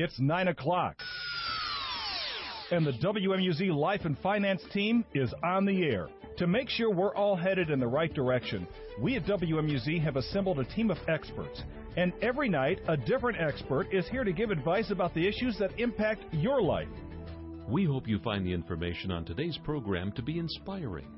It's 9 o'clock. And the WMUZ Life and Finance team is on the air. To make sure we're all headed in the right direction, we at WMUZ have assembled a team of experts. And every night, a different expert is here to give advice about the issues that impact your life. We hope you find the information on today's program to be inspiring.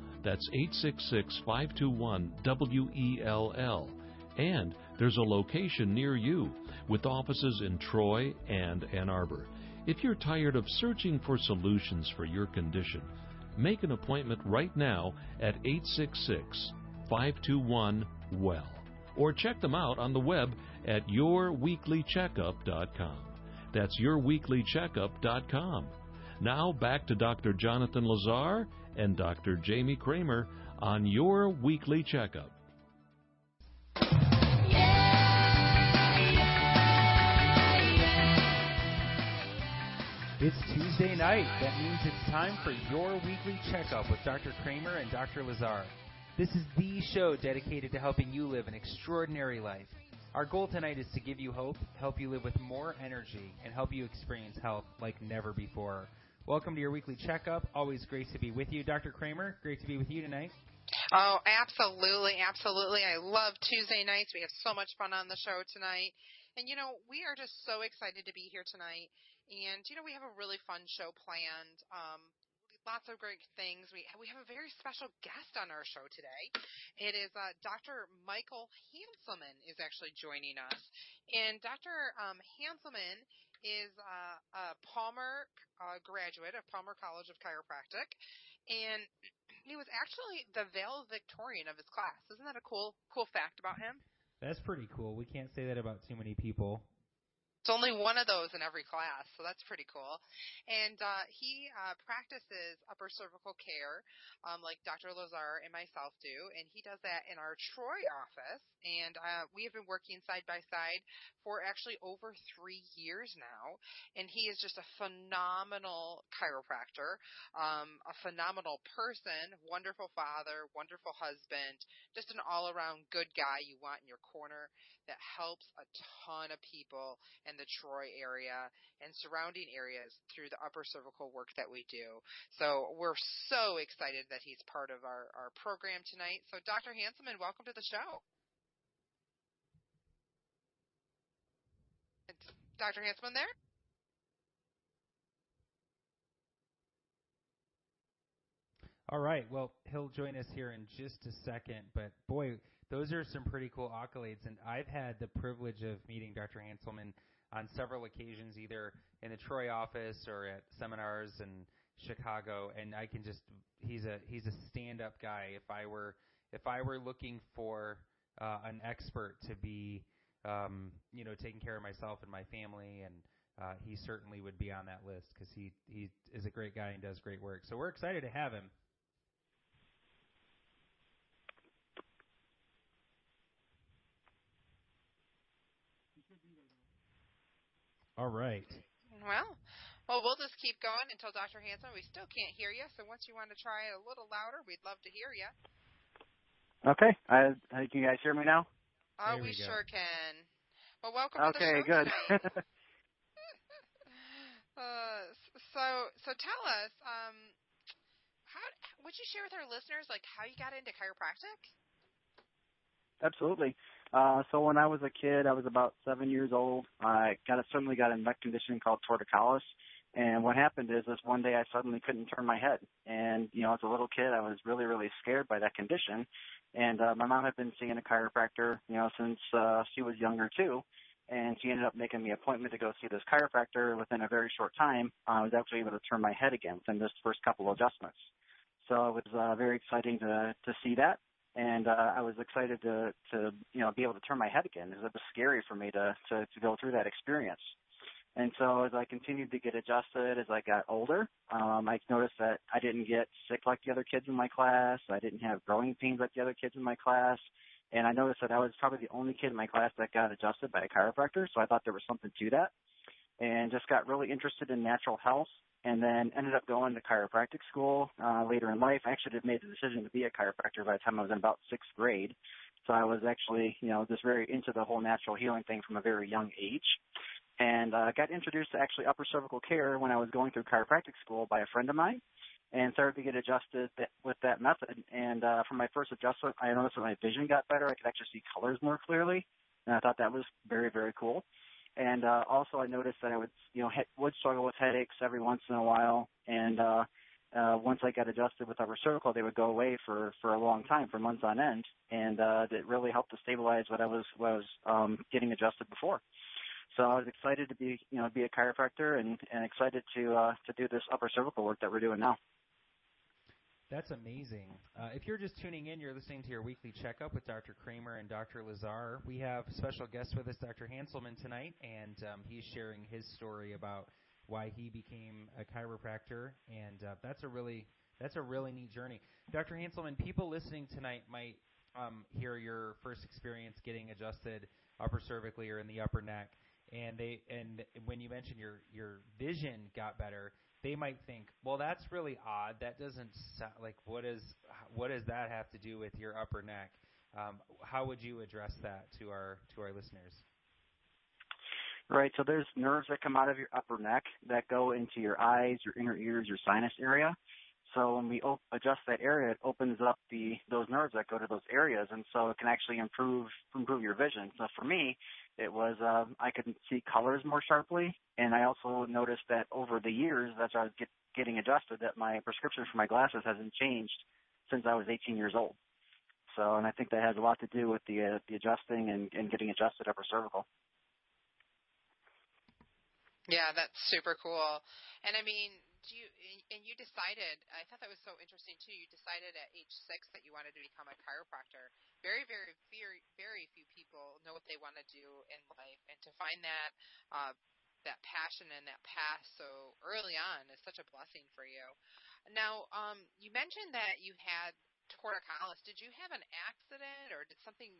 That's 866 521 WELL. And there's a location near you with offices in Troy and Ann Arbor. If you're tired of searching for solutions for your condition, make an appointment right now at 866 521 WELL or check them out on the web at yourweeklycheckup.com. That's yourweeklycheckup.com. Now back to Dr. Jonathan Lazar and Dr. Jamie Kramer on your weekly checkup. It's Tuesday night. That means it's time for your weekly checkup with Dr. Kramer and Dr. Lazar. This is the show dedicated to helping you live an extraordinary life. Our goal tonight is to give you hope, help you live with more energy, and help you experience health like never before. Welcome to your weekly checkup. Always great to be with you. Dr. Kramer, great to be with you tonight. Oh, absolutely, absolutely. I love Tuesday nights. We have so much fun on the show tonight. And you know, we are just so excited to be here tonight. And you know, we have a really fun show planned. Um, lots of great things. We we have a very special guest on our show today. It is uh, Dr. Michael Hanselman is actually joining us, and Dr. Um, Hanselman is uh, a Palmer uh, graduate of Palmer College of Chiropractic, and he was actually the valedictorian of his class. Isn't that a cool cool fact about him? That's pretty cool. We can't say that about too many people. It's only one of those in every class, so that's pretty cool. And uh, he uh, practices upper cervical care, um, like Dr. Lazar and myself do, and he does that in our Troy office. And uh, we have been working side by side for actually over three years now. And he is just a phenomenal chiropractor, um, a phenomenal person, wonderful father, wonderful husband, just an all-around good guy you want in your corner that helps a ton of people in the Troy area and surrounding areas through the upper cervical work that we do. So we're so excited that he's part of our, our program tonight. So Dr. Hanselman, welcome to the show. Dr. Hanselman there? All right. Well, he'll join us here in just a second. But boy, those are some pretty cool accolades. And I've had the privilege of meeting Dr. Hanselman on several occasions, either in the Troy office or at seminars in Chicago, and I can just he's a he's a stand up guy. If I were if I were looking for uh, an expert to be um, you know taking care of myself and my family, and uh, he certainly would be on that list because he he is a great guy and does great work. So we're excited to have him. All right. Well, well, we'll just keep going until Dr. Hanson. We still can't hear you, so once you want to try it a little louder, we'd love to hear you. Okay. I, can you guys hear me now? Oh, we, we sure can. Well, welcome okay, to the show good. uh, so, so tell us, um, how would you share with our listeners like how you got into chiropractic? Absolutely. Uh, so when I was a kid, I was about seven years old. I got a, suddenly got a neck condition called torticollis. And what happened is, is one day I suddenly couldn't turn my head. And, you know, as a little kid, I was really, really scared by that condition. And, uh, my mom had been seeing a chiropractor, you know, since, uh, she was younger too. And she ended up making me an appointment to go see this chiropractor. Within a very short time, I was actually able to turn my head again within this first couple adjustments. So it was, uh, very exciting to, to see that and uh, I was excited to to you know be able to turn my head again. It was scary for me to to, to go through that experience. And so as I continued to get adjusted as I got older, um, I noticed that I didn't get sick like the other kids in my class. I didn't have growing pains like the other kids in my class. And I noticed that I was probably the only kid in my class that got adjusted by a chiropractor. So I thought there was something to that and just got really interested in natural health and then ended up going to chiropractic school uh, later in life. I actually made the decision to be a chiropractor by the time I was in about sixth grade. So I was actually, you know, just very into the whole natural healing thing from a very young age and uh, got introduced to actually upper cervical care when I was going through chiropractic school by a friend of mine, and started to get adjusted with that method. And uh, from my first adjustment, I noticed that my vision got better. I could actually see colors more clearly, and I thought that was very very cool. And uh, also, I noticed that I would, you know, he- would struggle with headaches every once in a while, and uh, uh, once I got adjusted with upper cervical, they would go away for for a long time, for months on end, and uh, it really helped to stabilize what I was what I was um, getting adjusted before. So I was excited to be, you know, be a chiropractor and, and excited to uh, to do this upper cervical work that we're doing now. That's amazing. Uh, if you're just tuning in, you're listening to your weekly checkup with Dr. Kramer and Dr. Lazar. We have special guest with us, Dr. Hanselman, tonight, and um, he's sharing his story about why he became a chiropractor, and uh, that's a really that's a really neat journey. Dr. Hanselman, people listening tonight might um, hear your first experience getting adjusted upper cervically or in the upper neck and they and when you mentioned your your vision got better, they might think, well, that's really odd. That doesn't sound like what is what does that have to do with your upper neck? Um, how would you address that to our to our listeners? Right. So there's nerves that come out of your upper neck that go into your eyes, your inner ears, your sinus area. So when we op- adjust that area, it opens up the those nerves that go to those areas, and so it can actually improve improve your vision. So for me, it was uh, I could see colors more sharply, and I also noticed that over the years, as I was get, getting adjusted, that my prescription for my glasses hasn't changed since I was 18 years old. So, and I think that has a lot to do with the uh, the adjusting and, and getting adjusted upper cervical. Yeah, that's super cool. And I mean, do you and you decided i thought that was so interesting too you decided at age six that you wanted to become a chiropractor. Very very very very few people know what they want to do in life and to find that uh that passion and that path so early on is such a blessing for you. Now um you mentioned that you had torticollis. Did you have an accident or did something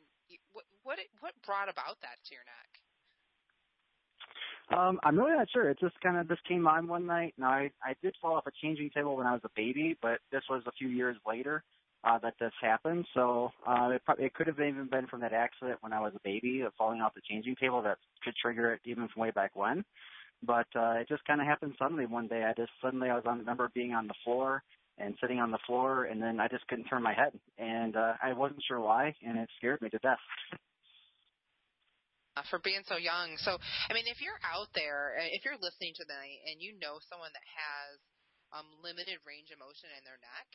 what what what brought about that to your neck um, I'm really not sure. It just kind of just came on one night. Now I I did fall off a changing table when I was a baby, but this was a few years later uh, that this happened. So uh, it probably it could have even been from that accident when I was a baby of falling off the changing table that could trigger it even from way back when. But uh, it just kind of happened suddenly one day. I just suddenly I was on remember being on the floor and sitting on the floor, and then I just couldn't turn my head, and uh, I wasn't sure why, and it scared me to death. Uh, for being so young. So, I mean, if you're out there, uh, if you're listening tonight and you know someone that has um, limited range of motion in their neck,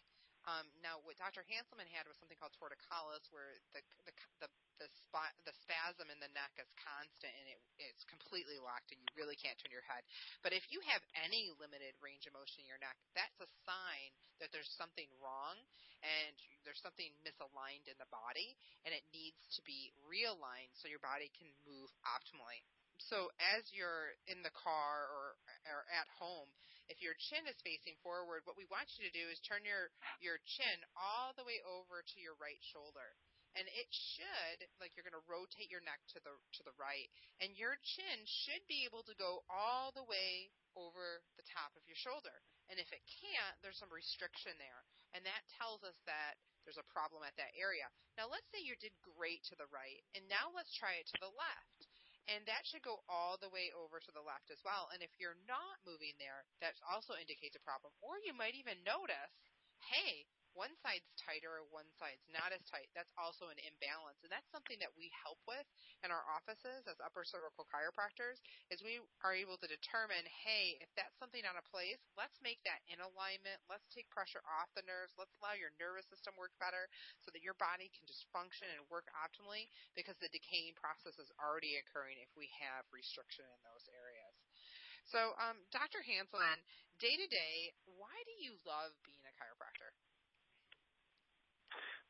um, now, what Dr. Hanselman had was something called torticollis, where the the the the, spot, the spasm in the neck is constant and it, it's completely locked, and you really can't turn your head. But if you have any limited range of motion in your neck, that's a sign that there's something wrong and there's something misaligned in the body, and it needs to be realigned so your body can move optimally. So as you're in the car or or at home if your chin is facing forward, what we want you to do is turn your your chin all the way over to your right shoulder. And it should, like you're going to rotate your neck to the to the right, and your chin should be able to go all the way over the top of your shoulder. And if it can't, there's some restriction there, and that tells us that there's a problem at that area. Now, let's say you did great to the right, and now let's try it to the left and that should go all the way over to the left as well. And if you're not moving there, that also indicates a problem. Or you might even notice, one side's tighter or one side's not as tight. That's also an imbalance. And that's something that we help with in our offices as upper cervical chiropractors is we are able to determine, hey, if that's something out of place, let's make that in alignment. Let's take pressure off the nerves. Let's allow your nervous system work better so that your body can just function and work optimally because the decaying process is already occurring if we have restriction in those areas. So, um, Dr. Hanselman, day to day, why do you love being a chiropractor?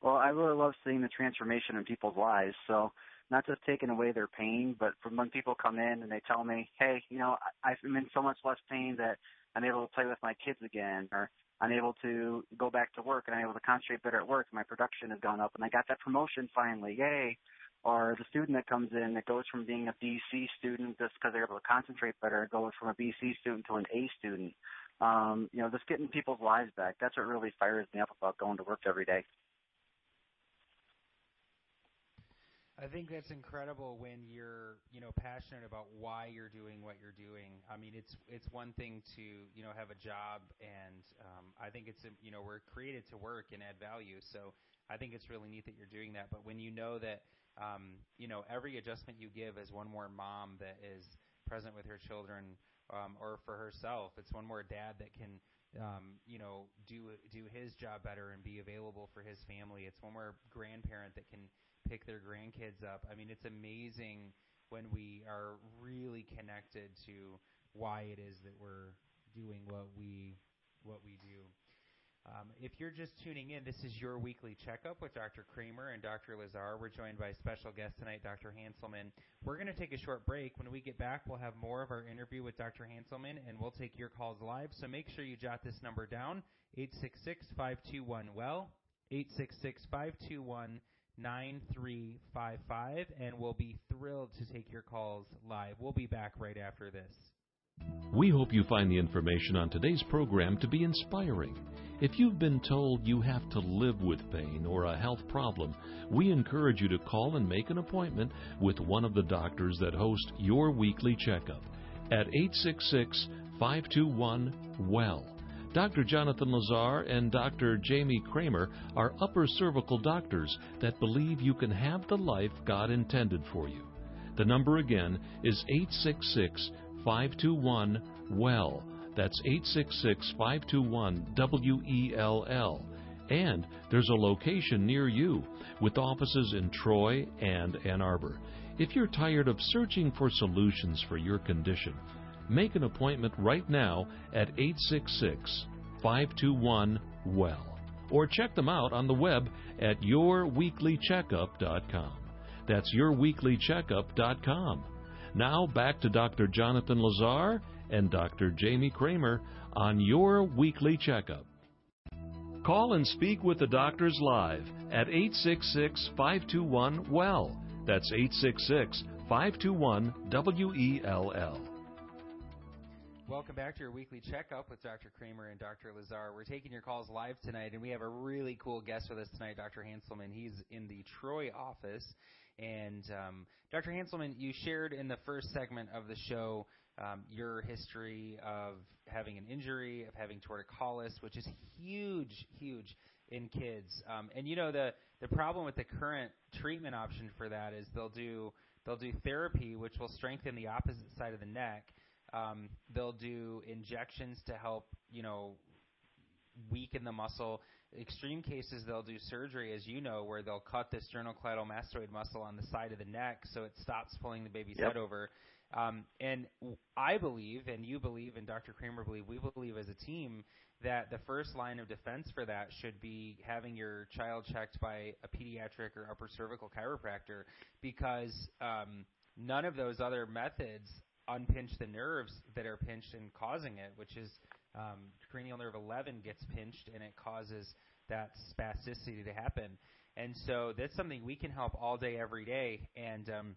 Well, I really love seeing the transformation in people's lives. So not just taking away their pain, but from when people come in and they tell me, hey, you know, I'm in so much less pain that I'm able to play with my kids again, or I'm able to go back to work and I'm able to concentrate better at work. My production has gone up and I got that promotion finally. Yay. Or the student that comes in that goes from being a BC student just because they're able to concentrate better, goes from a BC student to an A student. Um, you know, just getting people's lives back. That's what really fires me up about going to work every day. I think that's incredible when you're, you know, passionate about why you're doing what you're doing. I mean, it's it's one thing to, you know, have a job, and um, I think it's, you know, we're created to work and add value. So I think it's really neat that you're doing that. But when you know that, um, you know, every adjustment you give is one more mom that is present with her children, um, or for herself, it's one more dad that can um, you know, do do his job better and be available for his family. It's one more grandparent that can pick their grandkids up. I mean, it's amazing when we are really connected to why it is that we're doing what we what we do. Um, if you're just tuning in, this is your weekly checkup with Dr. Kramer and Dr. Lazar. We're joined by special guest tonight, Dr. Hanselman. We're going to take a short break. When we get back, we'll have more of our interview with Dr. Hanselman, and we'll take your calls live. So make sure you jot this number down: eight six six five two one well, eight six six five two one 9355, and we'll be thrilled to take your calls live. We'll be back right after this. We hope you find the information on today's program to be inspiring. If you've been told you have to live with pain or a health problem, we encourage you to call and make an appointment with one of the doctors that host your weekly checkup at 866 521 WELL. Dr. Jonathan Lazar and Dr. Jamie Kramer are upper cervical doctors that believe you can have the life God intended for you. The number again is 866 521 WELL. That's 866 521 W E L L. And there's a location near you with offices in Troy and Ann Arbor. If you're tired of searching for solutions for your condition, Make an appointment right now at 866 521 WELL or check them out on the web at yourweeklycheckup.com. That's yourweeklycheckup.com. Now back to Dr. Jonathan Lazar and Dr. Jamie Kramer on Your Weekly Checkup. Call and speak with the doctors live at 866 521 WELL. That's 866 521 W E L L. Welcome back to your weekly checkup with Dr. Kramer and Dr. Lazar. We're taking your calls live tonight, and we have a really cool guest with us tonight, Dr. Hanselman. He's in the Troy office. And um, Dr. Hanselman, you shared in the first segment of the show um, your history of having an injury, of having torticollis, which is huge, huge in kids. Um, and you know the the problem with the current treatment option for that is they'll do they'll do therapy, which will strengthen the opposite side of the neck um, they'll do injections to help, you know, weaken the muscle. Extreme cases, they'll do surgery, as you know, where they'll cut the sternocleidomastoid muscle on the side of the neck so it stops pulling the baby's yep. head over. Um, and I believe, and you believe, and Dr. Kramer believe, we believe as a team that the first line of defense for that should be having your child checked by a pediatric or upper cervical chiropractor because um, none of those other methods unpinch the nerves that are pinched and causing it, which is um, cranial nerve 11 gets pinched and it causes that spasticity to happen. And so that's something we can help all day, every day. And um,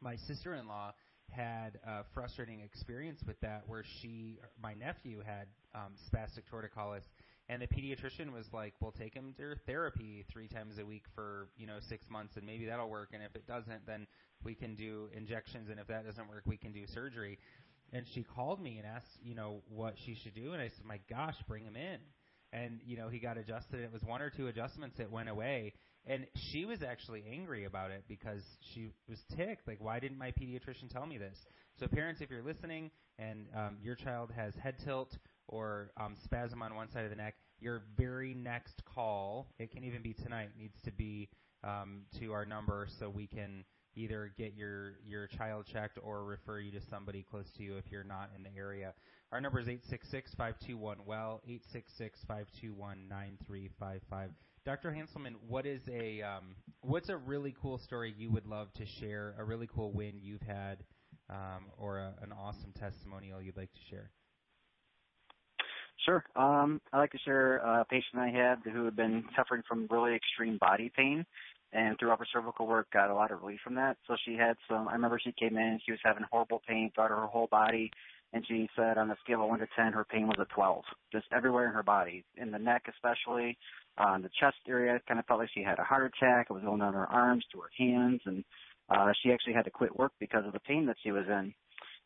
my sister-in-law had a frustrating experience with that, where she, my nephew, had um, spastic torticollis, and the pediatrician was like, "We'll take him to therapy three times a week for you know six months, and maybe that'll work. And if it doesn't, then we can do injections, and if that doesn't work, we can do surgery." And she called me and asked, you know, what she should do, and I said, "My gosh, bring him in." And you know, he got adjusted. It was one or two adjustments that went away, and she was actually angry about it because she was ticked. Like, why didn't my pediatrician tell me this? So, parents, if you're listening and um, your child has head tilt or um, spasm on one side of the neck, your very next call, it can even be tonight, needs to be um, to our number so we can either get your your child checked or refer you to somebody close to you if you're not in the area. Our number is 866-521 well 866-521-9355. Dr. Hanselman, what is a um, what's a really cool story you would love to share? A really cool win you've had, um, or a, an awesome testimonial you'd like to share? Sure. Um, I'd like to share a patient I had who had been suffering from really extreme body pain and through upper cervical work got a lot of relief from that. So she had some, I remember she came in, she was having horrible pain throughout her whole body, and she said on a scale of 1 to 10, her pain was a 12, just everywhere in her body, in the neck especially, on the chest area, kind of felt like she had a heart attack. It was going down her arms to her hands, and uh, she actually had to quit work because of the pain that she was in.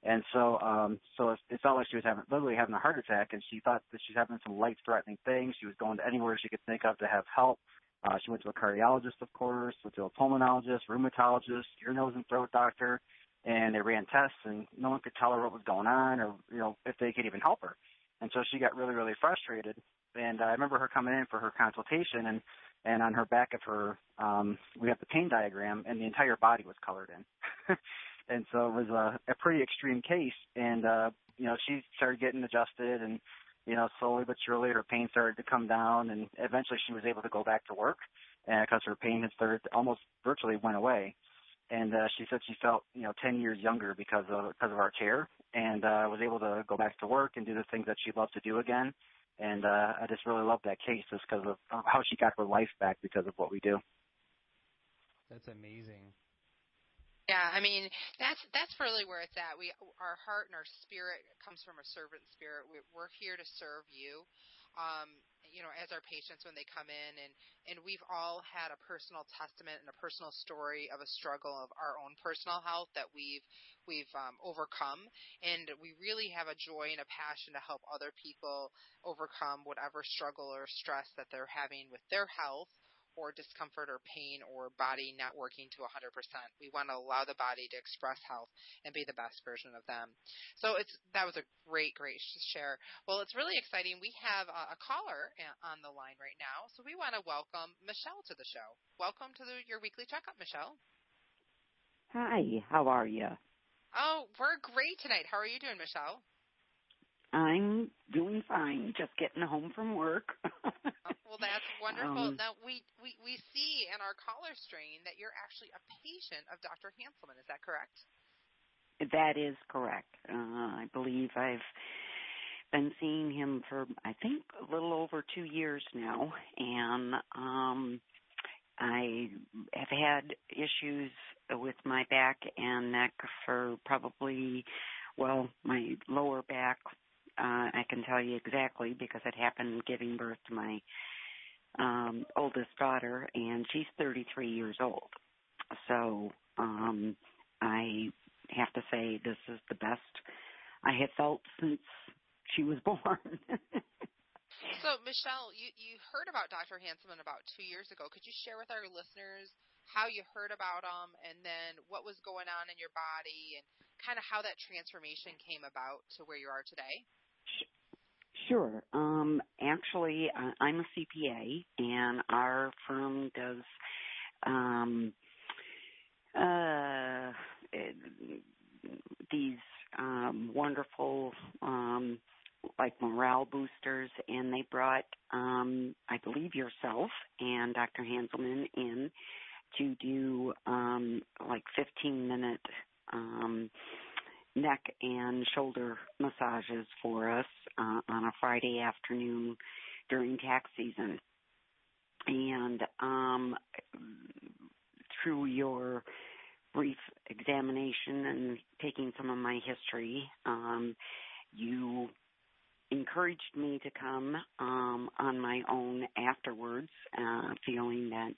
And so, um, so it felt like she was having literally having a heart attack, and she thought that she having some life-threatening things. She was going to anywhere she could think of to have help. Uh, she went to a cardiologist, of course, went to a pulmonologist, rheumatologist, ear, nose, and throat doctor, and they ran tests, and no one could tell her what was going on, or you know if they could even help her. And so she got really, really frustrated. And uh, I remember her coming in for her consultation, and and on her back of her, um, we have the pain diagram, and the entire body was colored in. and so it was a, a pretty extreme case. And uh, you know, she started getting adjusted, and you know, slowly but surely, her pain started to come down, and eventually she was able to go back to work, and because her pain had started almost virtually went away. And uh, she said she felt, you know, 10 years younger because of because of our care, and uh, was able to go back to work and do the things that she loved to do again. And uh, I just really love that case just because of how she got her life back because of what we do. That's amazing. Yeah, I mean that's that's really where it's at. We our heart and our spirit comes from a servant spirit. We, we're here to serve you. Um, you know, as our patients when they come in, and and we've all had a personal testament and a personal story of a struggle of our own personal health that we've we've um, overcome, and we really have a joy and a passion to help other people overcome whatever struggle or stress that they're having with their health or discomfort or pain or body not working to 100%. We want to allow the body to express health and be the best version of them. So it's that was a great, great share. Well, it's really exciting. We have a, a caller uh, on the line right now, so we want to welcome Michelle to the show. Welcome to the, your weekly checkup, Michelle. Hi, how are you? Oh, we're great tonight. How are you doing, Michelle? I'm doing fine. Just getting home from work. oh, well, that's wonderful. Um, now we, we we see in our caller strain that you're actually a patient of Dr. Hanselman. Is that correct? That is correct. Uh, I believe I've been seeing him for I think a little over two years now, and um, I have had issues with my back and neck for probably well, my lower back uh, I can tell you exactly because it happened giving birth to my um, oldest daughter, and she's 33 years old. So um, I have to say this is the best I have felt since she was born. so, Michelle, you, you heard about Dr. Hanselman about two years ago. Could you share with our listeners how you heard about him and then what was going on in your body and kind of how that transformation came about to where you are today? Sure. Um, actually, uh, I'm a CPA, and our firm does um, uh, these um, wonderful, um, like morale boosters, and they brought, um, I believe, yourself and Dr. Hanselman in to do um, like 15 minute um, neck and shoulder massages for us uh, on a Friday afternoon during tax season. And um, through your brief examination and taking some of my history, um, you encouraged me to come um, on my own afterwards, uh, feeling that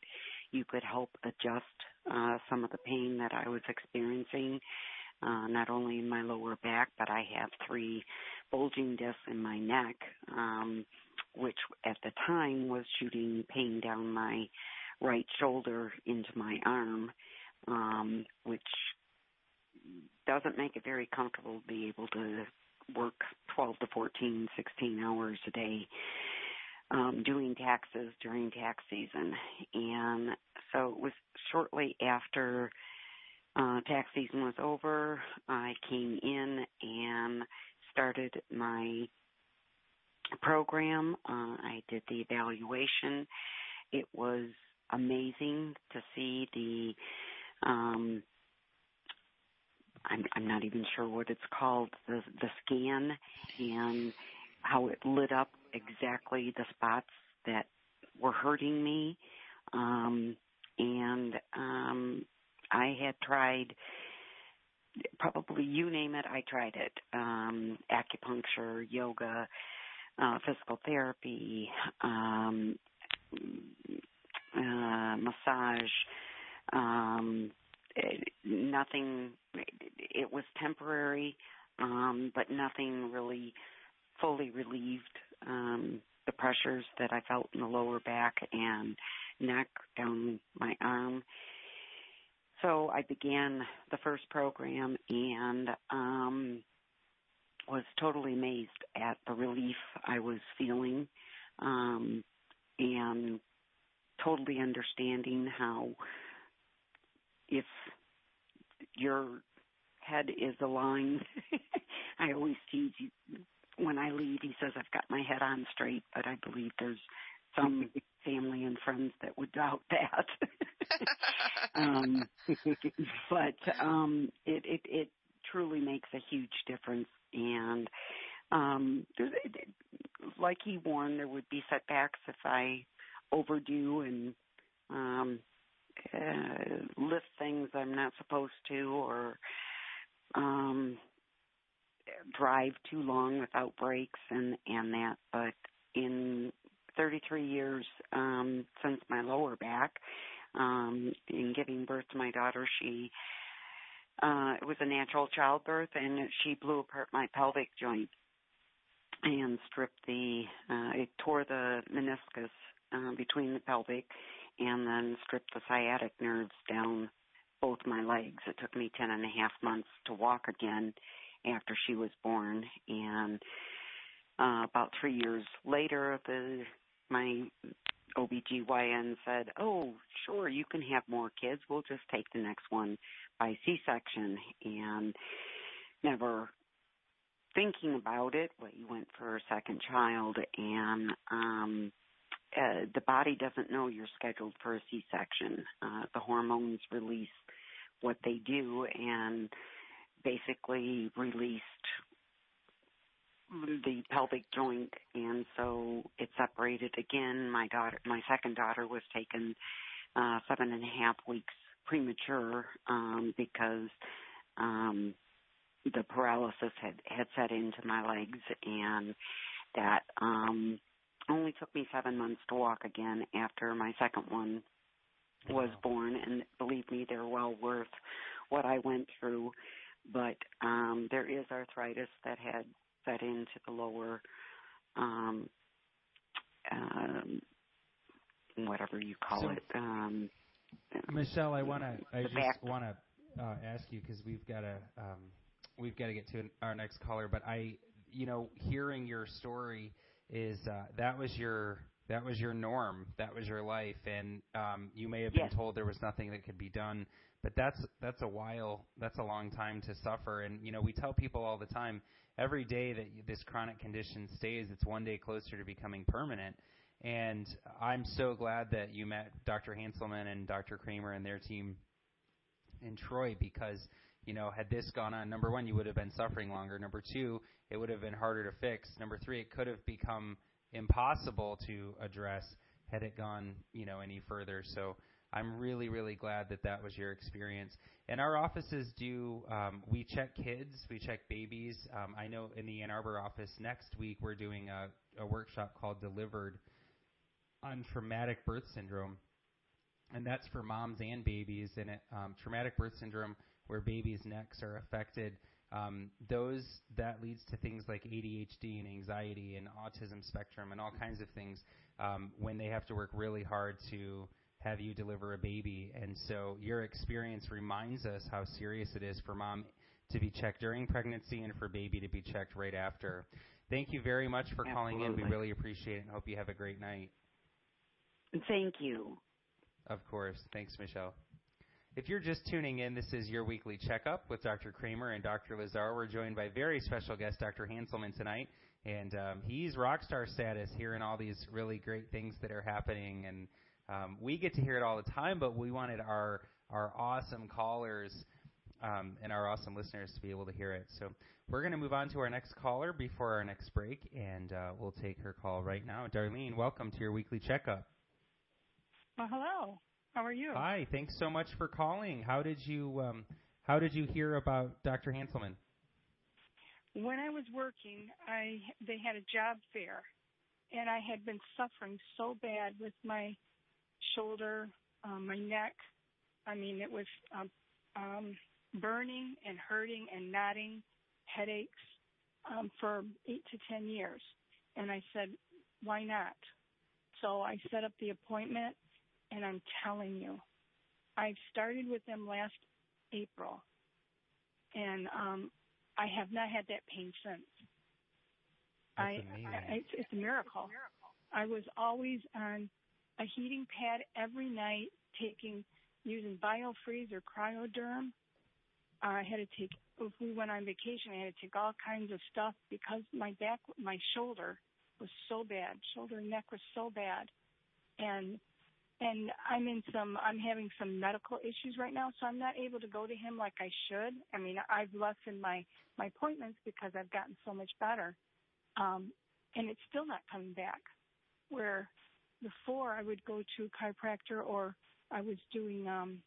you could help adjust uh, some of the pain that I was experiencing uh, not only in my lower back, but I have three bulging discs in my neck, um, which at the time was shooting pain down my right shoulder into my arm, um, which doesn't make it very comfortable to be able to work 12 to 14, 16 hours a day um, doing taxes during tax season. And so it was shortly after uh, tax season was over, I came in and started my program. Uh, I did the evaluation. It was amazing to see the um I'm I'm not even sure what it's called the the scan and how it lit up exactly the spots that were hurting me. Um and um I had tried probably you name it I tried it. Um acupuncture yoga uh physical therapy um uh massage um nothing it was temporary um but nothing really fully relieved um the pressures that I felt in the lower back and neck down my arm so I began the first program and um was totally amazed at the relief I was feeling um and totally understanding how if your head is aligned. I always tease you when I leave. He says I've got my head on straight, but I believe there's some family and friends that would doubt that. um, but um, it, it it truly makes a huge difference, and um, like he warned, there would be setbacks if I overdo and um, uh, lift things I'm not supposed to or um drive too long without breaks and and that. But in 33 years um since my lower back um in giving birth to my daughter she uh it was a natural childbirth and she blew apart my pelvic joint and stripped the uh it tore the meniscus uh, between the pelvic and then stripped the sciatic nerves down both my legs. It took me ten and a half months to walk again after she was born and uh about 3 years later the my OBGYN said, "Oh, sure, you can have more kids. We'll just take the next one by C-section." And never thinking about it, well, you went for a second child and um uh, the body doesn't know you're scheduled for a C-section. Uh, the hormones release what they do and basically released the pelvic joint and so it separated again. My daughter, my second daughter was taken uh, seven and a half weeks premature um, because um, the paralysis had had set into my legs and that um only took me seven months to walk again after my second one was wow. born and believe me they're well worth what I went through but um there is arthritis that had set into the lower um um whatever you call so, it um Michelle I want to I just want to uh ask you cuz we've got to um we've got to get to our next caller but I you know hearing your story is uh, that was your that was your norm, that was your life, and um, you may have been told there was nothing that could be done. But that's that's a while, that's a long time to suffer. And you know, we tell people all the time, every day that this chronic condition stays, it's one day closer to becoming permanent. And I'm so glad that you met Dr. Hanselman and Dr. Kramer and their team in Troy because you know, had this gone on, number one, you would have been suffering longer. Number two, it would have been harder to fix. Number three, it could have become impossible to address had it gone, you know, any further. So I'm really, really glad that that was your experience. And our offices do, um, we check kids, we check babies. Um, I know in the Ann Arbor office next week we're doing a, a workshop called Delivered on traumatic birth syndrome. And that's for moms and babies. And it, um, traumatic birth syndrome where babies' necks are affected, um, those that leads to things like ADHD and anxiety and autism spectrum and all kinds of things um, when they have to work really hard to have you deliver a baby. And so your experience reminds us how serious it is for mom to be checked during pregnancy and for baby to be checked right after. Thank you very much for Absolutely. calling in. We really appreciate it and hope you have a great night. Thank you. Of course. Thanks, Michelle. If you're just tuning in, this is your weekly checkup with Dr. Kramer and Dr. Lazar. We're joined by very special guest Dr. Hanselman tonight, and um, he's rock star status, hearing all these really great things that are happening, and um, we get to hear it all the time, but we wanted our our awesome callers um, and our awesome listeners to be able to hear it. So we're going to move on to our next caller before our next break, and uh, we'll take her call right now. Darlene, welcome to your weekly checkup. Well, hello. How are you? Hi. Thanks so much for calling. How did you um, How did you hear about Dr. Hanselman? When I was working, I they had a job fair, and I had been suffering so bad with my shoulder, um, my neck. I mean, it was um, um, burning and hurting and knotting, headaches um, for eight to ten years. And I said, why not? So I set up the appointment, and I'm telling you, I started with them last April, and um, I have not had that pain since. That's I. I, it's, it's a miracle. I was always on a heating pad every night, taking using BioFreeze or Cryoderm. I had to take if we went on vacation. I had to take all kinds of stuff because my back, my shoulder was so bad. Shoulder and neck was so bad, and and I'm in some. I'm having some medical issues right now, so I'm not able to go to him like I should. I mean, I've lessened my my appointments because I've gotten so much better, um, and it's still not coming back. Where before I would go to chiropractor or I was doing um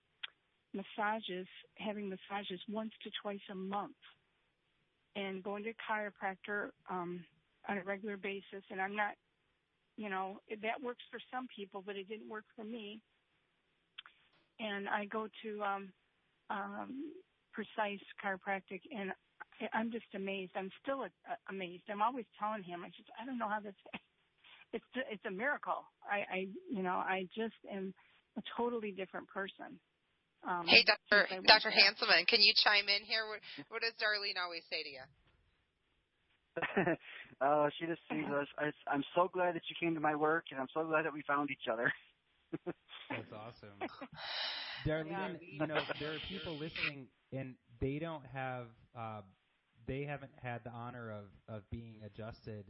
massages, having massages once to twice a month and going to chiropractor um on a regular basis and I'm not you know, that works for some people but it didn't work for me. And I go to um um precise chiropractic and I'm just amazed. I'm still a, amazed. I'm always telling him, I just, I don't know how this, it's, it's a miracle. I, I, you know, I just am a totally different person. Um, Hey, Dr. since I went Dr. Hanselman, can you chime in here? What, what does Darlene always say to you? oh, she just sees us. I, I'm so glad that you came to my work, and I'm so glad that we found each other. That's awesome. Darlene, you know, there are people listening and they don't have uh, they haven't had the honor of, of being adjusted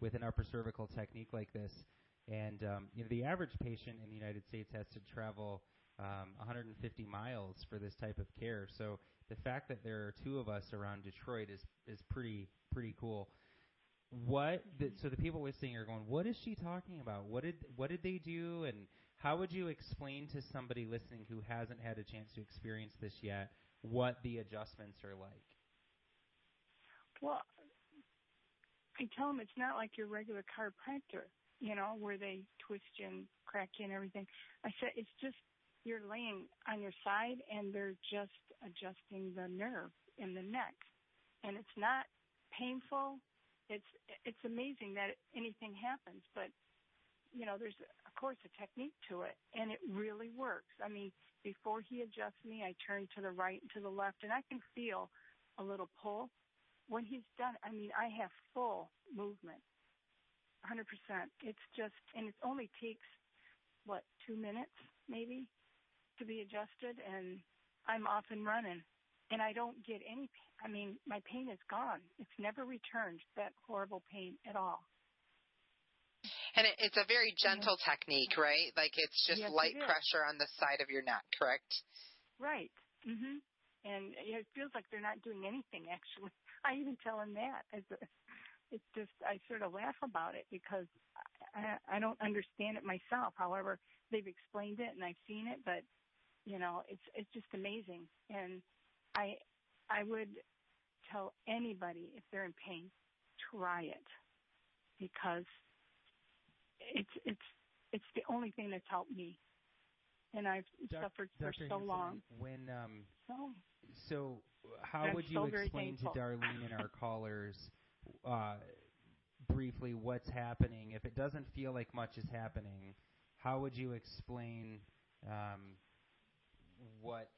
with an upper cervical technique like this. And um, you know, the average patient in the United States has to travel um, 150 miles for this type of care. So the fact that there are two of us around Detroit is is pretty pretty cool. What the, so the people listening are going, what is she talking about? What did what did they do and how would you explain to somebody listening who hasn't had a chance to experience this yet what the adjustments are like? Well, I tell them it's not like your regular chiropractor, you know, where they twist you and crack you and everything. I said it's just you're laying on your side and they're just adjusting the nerve in the neck, and it's not painful. It's it's amazing that anything happens, but you know, there's of course a technique to it, and it really works. I mean, before he adjusts me, I turn to the right and to the left, and I can feel a little pull. When he's done, I mean, I have full movement, 100%. It's just, and it only takes what two minutes maybe to be adjusted, and I'm off and running. And I don't get any. pain. I mean, my pain is gone. It's never returned. That horrible pain at all. And it, it's a very gentle technique, right? Like it's just Yes, light is. pressure on the side of your neck, correct? Right. Mm-hmm. And it feels like they're not doing anything actually. I even tell them that. As a, it's just I sort of laugh about it because I, I don't understand it myself. However, they've explained it and I've seen it, but you know, it's it's just amazing. And I I would tell anybody if they're in pain, try it because it's it's it's the only thing that's helped me. And I've Doc- suffered for Dr. so Hanselman, long. When um, So so how would you so explain to. Darlene and our callers uh, briefly what's happening? If it doesn't feel like much is happening, how would you explain um, what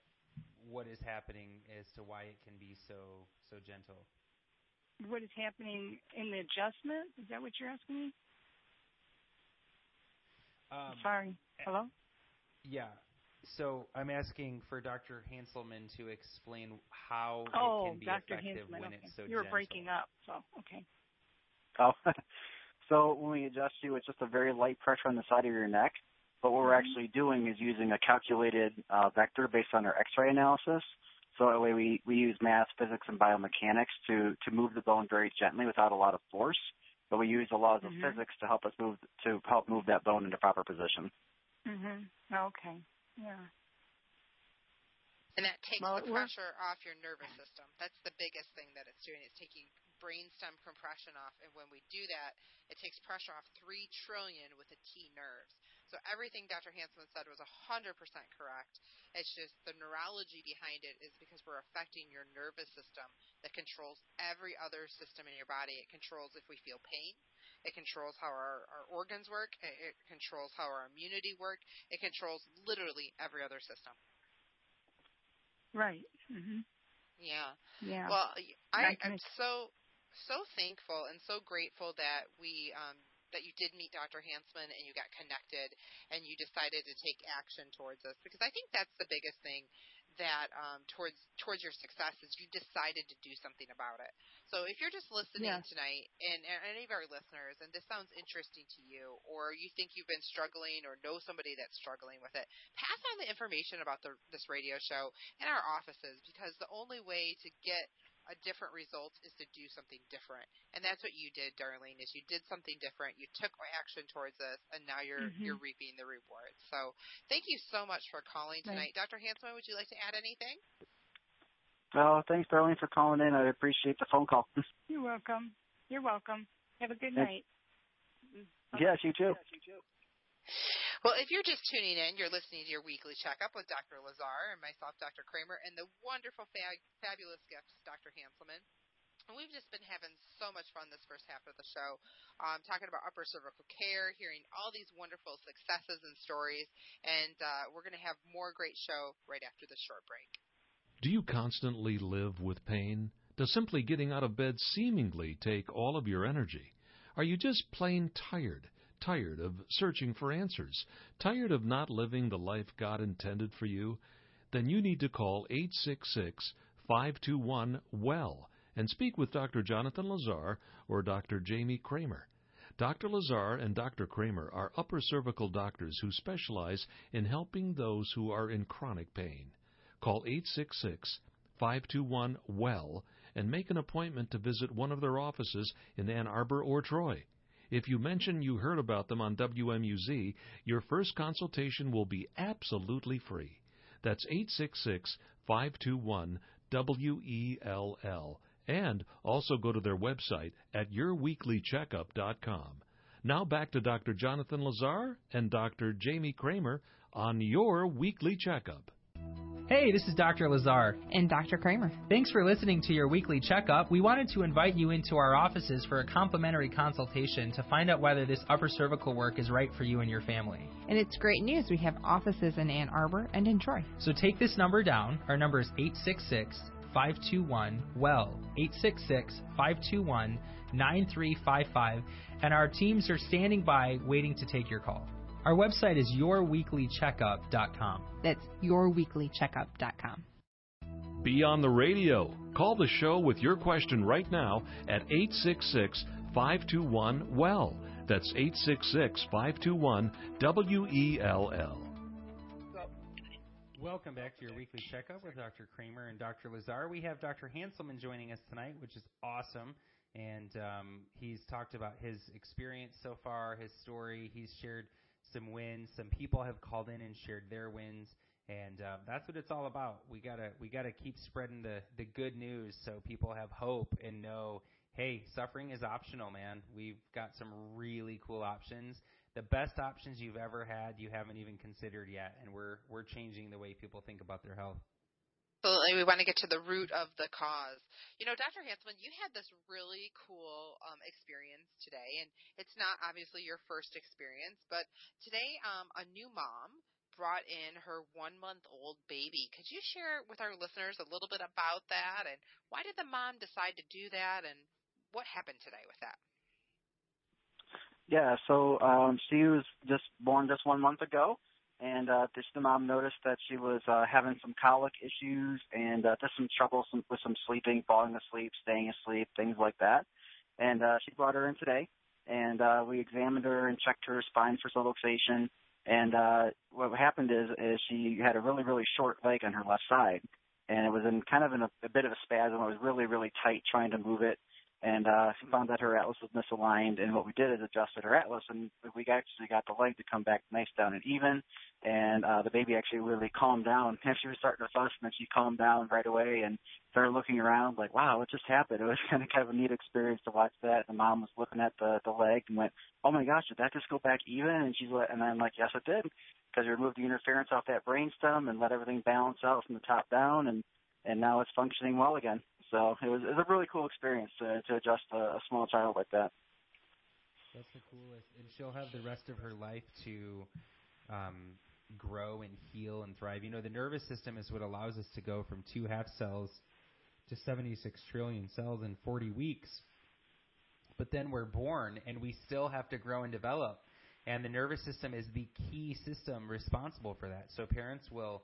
what is happening as to why it can be so so gentle? what is happening in the adjustment? Is that what you're asking me? Um, Sorry. Hello? Yeah. So I'm asking for Dr. Hanselman to explain how Oh, it can be Dr. effective Hinsman. when Okay. it's so you were gentle. breaking up, so okay. Oh, so when we adjust you, it's just a very light pressure on the side of your neck. But what we're actually doing is using a calculated uh, vector based on our X-ray analysis. So that way we, we use math, physics, and biomechanics to, to move the bone very gently without a lot of force. But we use the laws mm-hmm. of physics to help us move to help move that bone into proper position. Mhm. Okay. Yeah. And that takes Well, the pressure off your nervous system. That's the biggest thing that it's doing. It's taking brainstem compression off. And when we do that, it takes pressure off 3 trillion with the T nerves. So everything Dr. Hanselman said was 100% correct. It's just the neurology behind it is because we're affecting your nervous system that controls every other system in your body. It controls if we feel pain. It controls how our, our organs work. It, it controls how our immunity work. It controls literally every other system. Right. Mhm. Yeah. Yeah. Well, I, I'm so so thankful and so grateful that we um, that you did meet Dr. Hanselman and you got connected and you decided to take action towards us because I think that's the biggest thing that um, towards towards your success is you decided to do something about it. So if you're just listening Yeah. tonight and, and any of our listeners and this sounds interesting to you or you think you've been struggling or know somebody that's struggling with it, pass on the information about the, this radio show in our offices because the only way to get a different result is to do something different. And that's what you did, Darlene, is you did something different. You took action towards this and now you're Mhm. you're reaping the rewards. So thank you so much for calling Right. tonight. Dr. Hanselman, would you like to add anything? Well, thanks, Darlene, for calling in. I appreciate the phone call. You're welcome. You're welcome. Have a good Thank- night. yes, you too. Well, if you're just tuning in, you're listening to your weekly checkup with Dr. Lazar and myself, Dr. Kramer, and the wonderful, fa- fabulous guest, Dr. Hanselman. And we've just been having so much fun this first half of the show, um, talking about upper cervical care, hearing all these wonderful successes and stories, and uh, we're going to have more great show right after this short break. Do you constantly live with pain? Does simply getting out of bed seemingly take all of your energy? Are you just plain tired? Tired of searching for answers? Tired of not living the life God intended for you? Then you need to call 866 521 WELL and speak with Dr. Jonathan Lazar or Dr. Jamie Kramer. Dr. Lazar and Dr. Kramer are upper cervical doctors who specialize in helping those who are in chronic pain. Call 866 521 WELL and make an appointment to visit one of their offices in Ann Arbor or Troy. If you mention you heard about them on WMUZ, your first consultation will be absolutely free. That's 866 521 WELL. And also go to their website at yourweeklycheckup.com. Now back to Dr. Jonathan Lazar and Dr. Jamie Kramer on your weekly checkup. Hey, this is Dr. Lazar. And Dr. Kramer. Thanks for listening to your weekly checkup. We wanted to invite you into our offices for a complimentary consultation to find out whether this upper cervical work is right for you and your family. And it's great news. We have offices in Ann Arbor and in Troy. So take this number down. Our number is 866 521 WELL. 866 521 9355. And our teams are standing by waiting to take your call. Our website is yourweeklycheckup.com. That's yourweeklycheckup.com. Be on the radio. Call the show with your question right now at 866 521 WELL. That's 866 521 W E L L. Welcome back to your weekly checkup with Dr. Kramer and Dr. Lazar. We have Dr. Hanselman joining us tonight, which is awesome. And um, he's talked about his experience so far, his story. He's shared some wins. Some people have called in and shared their wins, and uh, that's what it's all about. We gotta we gotta keep spreading the the good news so people have hope and know, hey, suffering is optional, man. We've got some really cool options. The best options you've ever had, you haven't even considered yet, and we're we're changing the way people think about their health. Absolutely. We want to get to the root of the cause. You know, Dr. Hanselman, you had this really cool um, experience today, and it's not obviously your first experience, but today um, a new mom brought in her one month old baby. Could you share with our listeners a little bit about that, and why did the mom decide to do that, and what happened today with that? Yeah, so um, she was just born just one month ago, and uh, this the mom noticed that she was uh, having some colic issues and uh, just some trouble some, with some sleeping, falling asleep, staying asleep, things like that. And uh, she brought her in today, and uh, we examined her and checked her spine for subluxation, And uh, what happened is, is she had a really, really short leg on her left side, and it was in kind of in a, a bit of a spasm. It was really, really tight trying to move it and uh, found that her atlas was misaligned. And what we did is adjusted her atlas, and we actually got the leg to come back nice down and even. And uh, the baby actually really calmed down. And she was starting to fuss, and then she calmed down right away and started looking around like, "Wow, what just happened?" It was kind of kind of a neat experience to watch that. The mom was looking at the the leg and went, "Oh my gosh, did that just go back even?" And she's like, and I'm like, "Yes, it did." Because we removed the interference off that brainstem and let everything balance out from the top down, and and now it's functioning well again. So it was, it was a really cool experience to, to adjust a, a small child like that. That's the coolest, and she'll have the rest of her life to um, grow and heal and thrive. You know, the nervous system is what allows us to go from two half cells to 76 trillion cells in 40 weeks. But then we're born, and we still have to grow and develop. And the nervous system is the key system responsible for that. So parents will,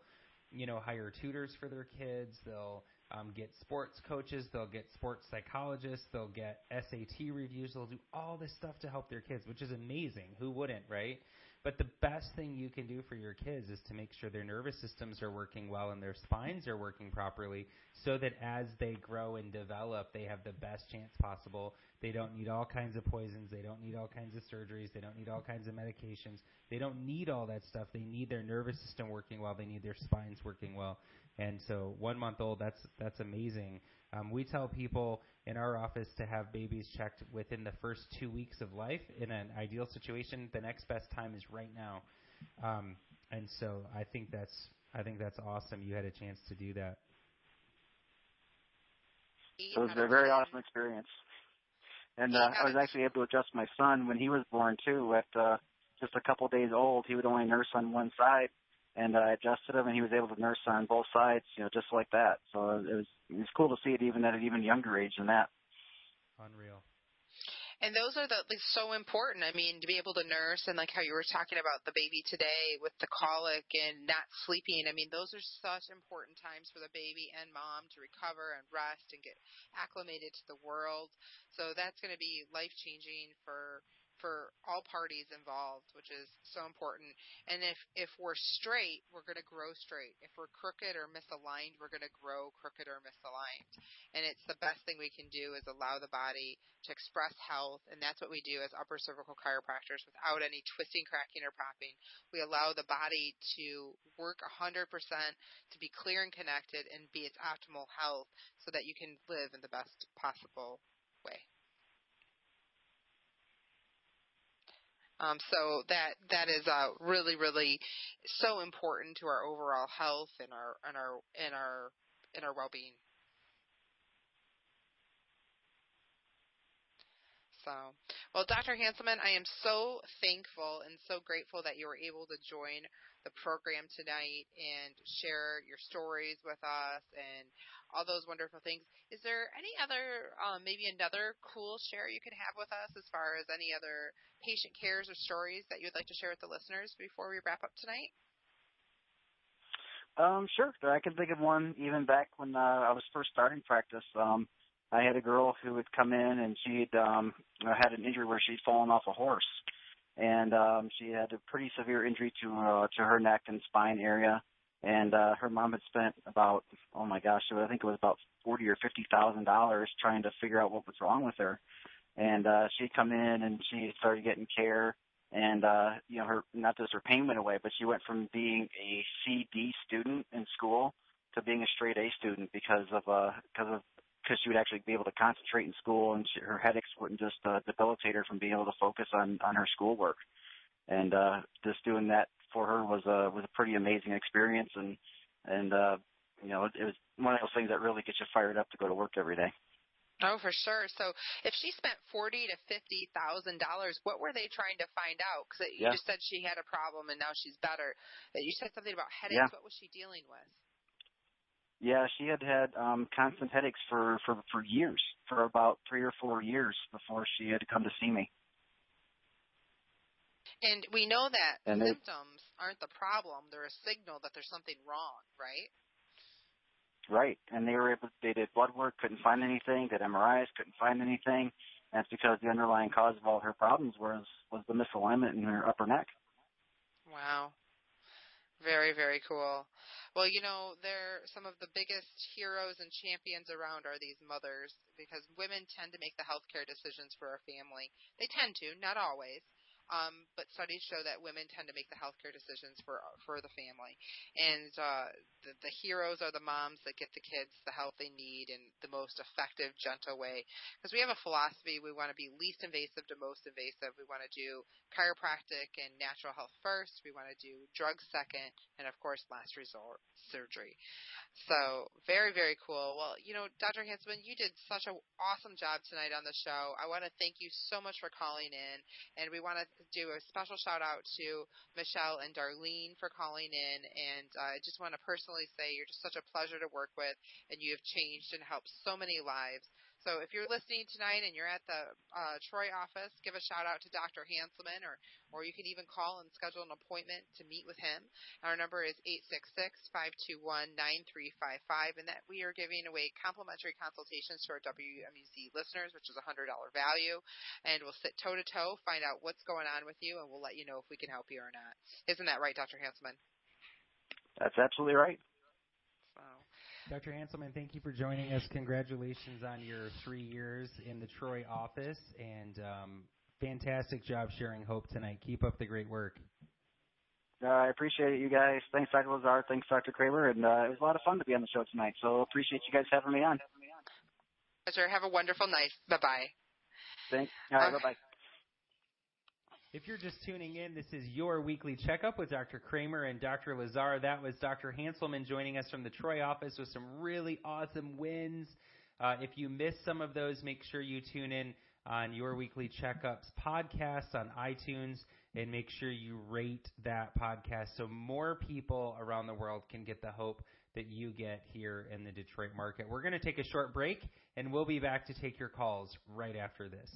you know, hire tutors for their kids. They'll um, get sports coaches, they'll get sports psychologists, they'll get SAT reviews, they'll do all this stuff to help their kids, which is amazing. Who wouldn't, right? But the best thing you can do for your kids is to make sure their nervous systems are working well and their spines are working properly so that as they grow and develop, they have the best chance possible. They don't need all kinds of poisons. They don't need all kinds of surgeries. They don't need all kinds of medications. They don't need all that stuff. They need their nervous system working well. They need their spines working well. And so one month old, that's that's amazing. Um, we tell people in our office to have babies checked within the first two weeks of life. In an ideal situation, the next best time is right now. Um, and so I think that's I think that's awesome. You had a chance to do that. It was a very awesome experience. And uh, I was actually able to adjust my son when he was born too. At uh, just a couple days old, he would only nurse on one side, and I adjusted him, and he was able to nurse on both sides, you know, just like that. So uh, it was it was cool to see it even at an even younger age than that. Unreal. And those are the like, so important. I mean, to be able to nurse and like how you were talking about the baby today with the colic and not sleeping. I mean, those are such important times for the baby and mom to recover and rest and get acclimated to the world. So that's going to be life changing for for all parties involved, which is so important. And if if we're straight, we're going to grow straight. If we're crooked or misaligned, we're going to grow crooked or misaligned. And it's the best thing we can do is allow the body to express health, and that's what we do as upper cervical chiropractors without any twisting, cracking, or popping. We allow the body to work 100% to be clear and connected and be its optimal health so that you can live in the best possible way. Um, so that that is uh, really really so important to our overall health and our and our and our and our well-being. So, well, Dr. Hanselman, I am so thankful and so grateful that you were able to join the program tonight and share your stories with us and all those wonderful things. Is there any other, um, maybe another cool share you could have with us as far as any other patient cares or stories that you'd like to share with the listeners before we wrap up tonight? Um, sure. I can think of one even back when uh, I was first starting practice. Um, I had a girl who would come in and she'd um, had an injury where she'd fallen off a horse, and um, she had a pretty severe injury to uh, to her neck and spine area and uh her mom had spent about oh my gosh I think it was about forty or fifty thousand dollars trying to figure out what was wrong with her. And uh she'd come in and she started getting care and uh you know her not just her pain went away but she went from being a CD student in school to being a straight A student because of uh because of because she would actually be able to concentrate in school and she, her headaches wouldn't just uh, debilitate her from being able to focus on on her schoolwork. And uh just doing that for her was a was a pretty amazing experience, and and uh, you know it, it was one of those things that really gets you fired up to go to work every day. Oh, for sure. So, if she spent forty to fifty thousand dollars, what were they trying to find out? Because you yeah. just said she had a problem and now she's better. You said something about headaches. Yeah. What was she dealing with? Yeah, she had had um, constant headaches for for for years, for about three or four years before she had come to see me. And we know that and symptoms aren't the problem; they're a signal that there's something wrong, right? Right, and they were able. They did blood work, couldn't find anything. Did MRIs, couldn't find anything. That's because the underlying cause of all her problems was was the misalignment in her upper neck. Wow. Very, very cool. Well, you know, they're some of the biggest heroes and champions around are these mothers because women tend to make the healthcare decisions for our family. They tend to, not always. Um, but studies show that women tend to make the healthcare decisions for for the family, and uh, the, the heroes are the moms that get the kids the help they need in the most effective, gentle way. Because we have a philosophy: we want to be least invasive to most invasive. We want to do chiropractic and natural health first. We want to do drugs second, and of course, last resort surgery. So very, very cool. Well, you know, Dr. Hanselman, you did such an awesome job tonight on the show. I want to thank you so much for calling in, and we want to do a special shout out to Michelle and Darlene for calling in, and uh, I just want to personally say you're just such a pleasure to work with, and you have changed and helped so many lives. So if you're listening tonight and you're at the uh, Troy office, give a shout out to Dr. Hanselman, or or you can even call and schedule an appointment to meet with him. Our number is eight six six five two one nine three five five, and that we are giving away complimentary consultations to our WMUZ listeners, which is a hundred dollar value, and we'll sit toe to toe, find out what's going on with you, and we'll let you know if we can help you or not. Isn't that right, Dr. Hanselman? That's absolutely right. Dr. Hanselman, thank you for joining us. Congratulations on your three years in the Troy office, and um, fantastic job sharing hope tonight. Keep up the great work. Uh, I appreciate it, you guys. Thanks, Dr. Lazar. Thanks, Dr. Kramer. And uh, it was a lot of fun to be on the show tonight. So appreciate you guys having me on. Pleasure. Have a wonderful night. Bye bye. Thanks. All right. Bye bye. If you're just tuning in, this is your weekly checkup with Dr. Kramer and Dr. Lazar. That was Dr. Hanselman joining us from the Troy office with some really awesome wins. Uh, if you missed some of those, make sure you tune in on your weekly checkups podcast on iTunes and make sure you rate that podcast so more people around the world can get the hope that you get here in the Detroit market. We're going to take a short break and we'll be back to take your calls right after this.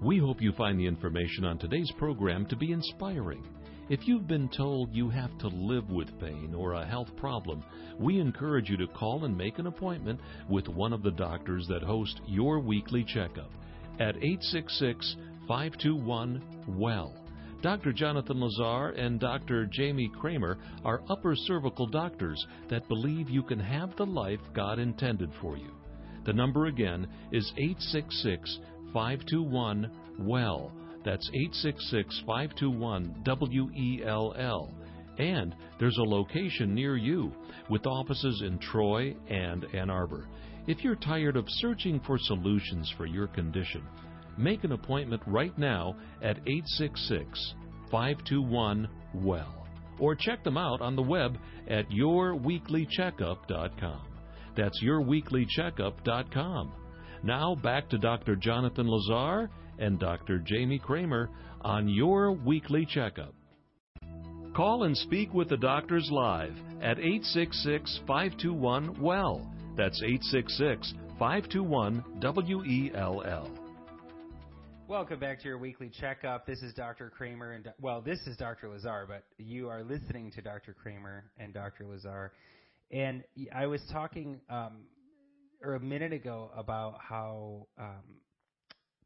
We hope you find the information on today's program to be inspiring. If you've been told you have to live with pain or a health problem, we encourage you to call and make an appointment with one of the doctors that host your weekly checkup at 866 521 WELL. Dr. Jonathan Lazar and Dr. Jamie Kramer are upper cervical doctors that believe you can have the life God intended for you. The number again is 866 521 WELL. That's 866 521 W E L L. And there's a location near you with offices in Troy and Ann Arbor. If you're tired of searching for solutions for your condition, make an appointment right now at 866 521 WELL. Or check them out on the web at yourweeklycheckup.com. That's yourweeklycheckup.com. Now back to Dr. Jonathan Lazar and Dr. Jamie Kramer on your weekly checkup. Call and speak with the doctors live at 866 521 WELL. That's 866 521 W E L L. Welcome back to your weekly checkup. This is Dr. Kramer and well, this is Dr. Lazar, but you are listening to Dr. Kramer and Dr. Lazar. And I was talking um, or a minute ago about how um,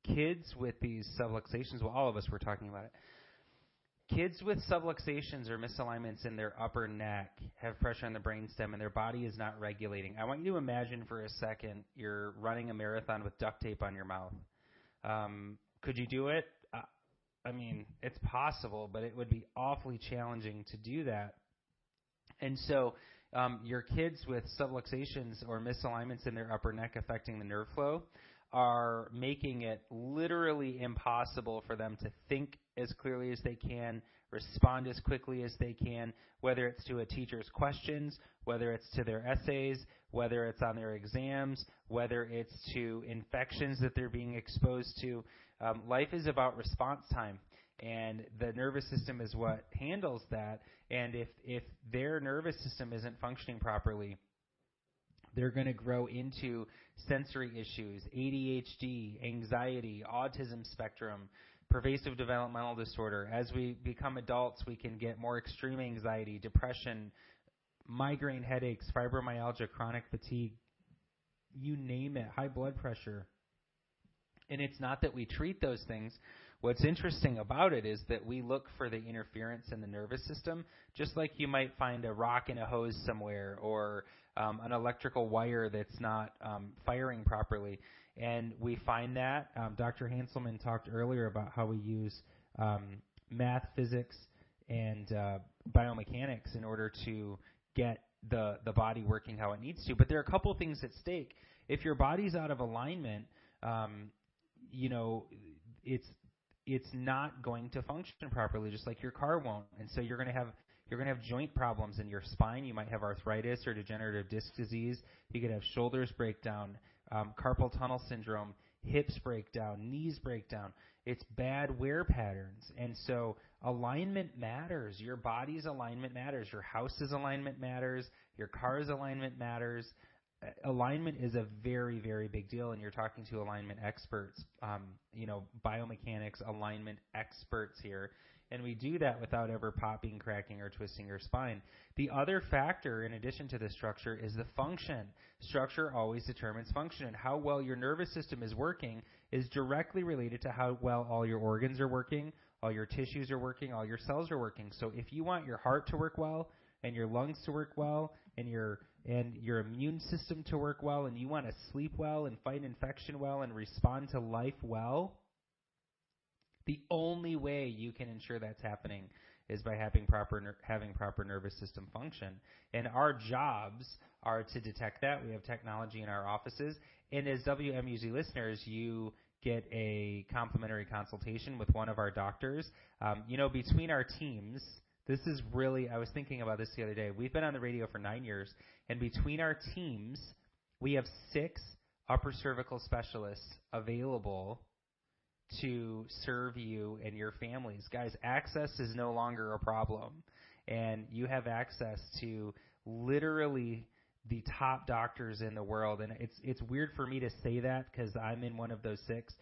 kids with these subluxations, well, all of us were talking about it. Kids with subluxations or misalignments in their upper neck have pressure on the brainstem and their body is not regulating. I want you to imagine for a second you're running a marathon with duct tape on your mouth. Um, could you do it? Uh, I mean, it's possible, but it would be awfully challenging to do that. And so um, your kids with subluxations or misalignments in their upper neck affecting the nerve flow are making it literally impossible for them to think as clearly as they can, respond as quickly as they can, whether it's to a teacher's questions, whether it's to their essays, whether it's on their exams, whether it's to infections that they're being exposed to. Um, life is about response time and the nervous system is what handles that. And if if their nervous system isn't functioning properly, they're going to grow into sensory issues, ADHD, anxiety, autism spectrum, pervasive developmental disorder. As we become adults, we can get more extreme anxiety, depression, migraine headaches, fibromyalgia, chronic fatigue, you name it, high blood pressure. And it's not that we treat those things, what's interesting about it is that we look for the interference in the nervous system, just like you might find a rock in a hose somewhere or um, an electrical wire that's not um, firing properly. And we find that. Um, Dr. Hanselman talked earlier about how we use um, math, physics, and uh, biomechanics in order to get the the body working how it needs to. But there are a couple things at stake. If your body's out of alignment, um, you know, it's it's not going to function properly, just like your car won't. And so you're going to have you're going to have joint problems in your spine. You might have arthritis or degenerative disc disease. You could have shoulders break down, um, carpal tunnel syndrome, hips break down, knees break down. It's bad wear patterns. And so alignment matters. Your body's alignment matters. Your house's alignment matters. Your car's alignment matters. Alignment is a very, very big deal, and you're talking to alignment experts, um, you know, biomechanics alignment experts here. And we do that without ever popping, cracking, or twisting your spine. The other factor, in addition to the structure, is the function. Structure always determines function, and how well your nervous system is working is directly related to how well all your organs are working, all your tissues are working, all your cells are working. So if you want your heart to work well, and your lungs to work well, and your and your immune system to work well, and you want to sleep well and fight infection well and respond to life well, the only way you can ensure that's happening is by having proper having proper nervous system function. And our jobs are to detect that. We have technology in our offices, and as WMUZ listeners, you get a complimentary consultation with one of our doctors. Um, you know, between our teams, this is really. I was thinking about this the other day. We've been on the radio for nine years, and between our teams, we have six upper cervical specialists available to serve you and your families. Guys, access is no longer a problem. And you have access to literally the top doctors in the world. And it's it's weird for me to say that because I'm in one of those six.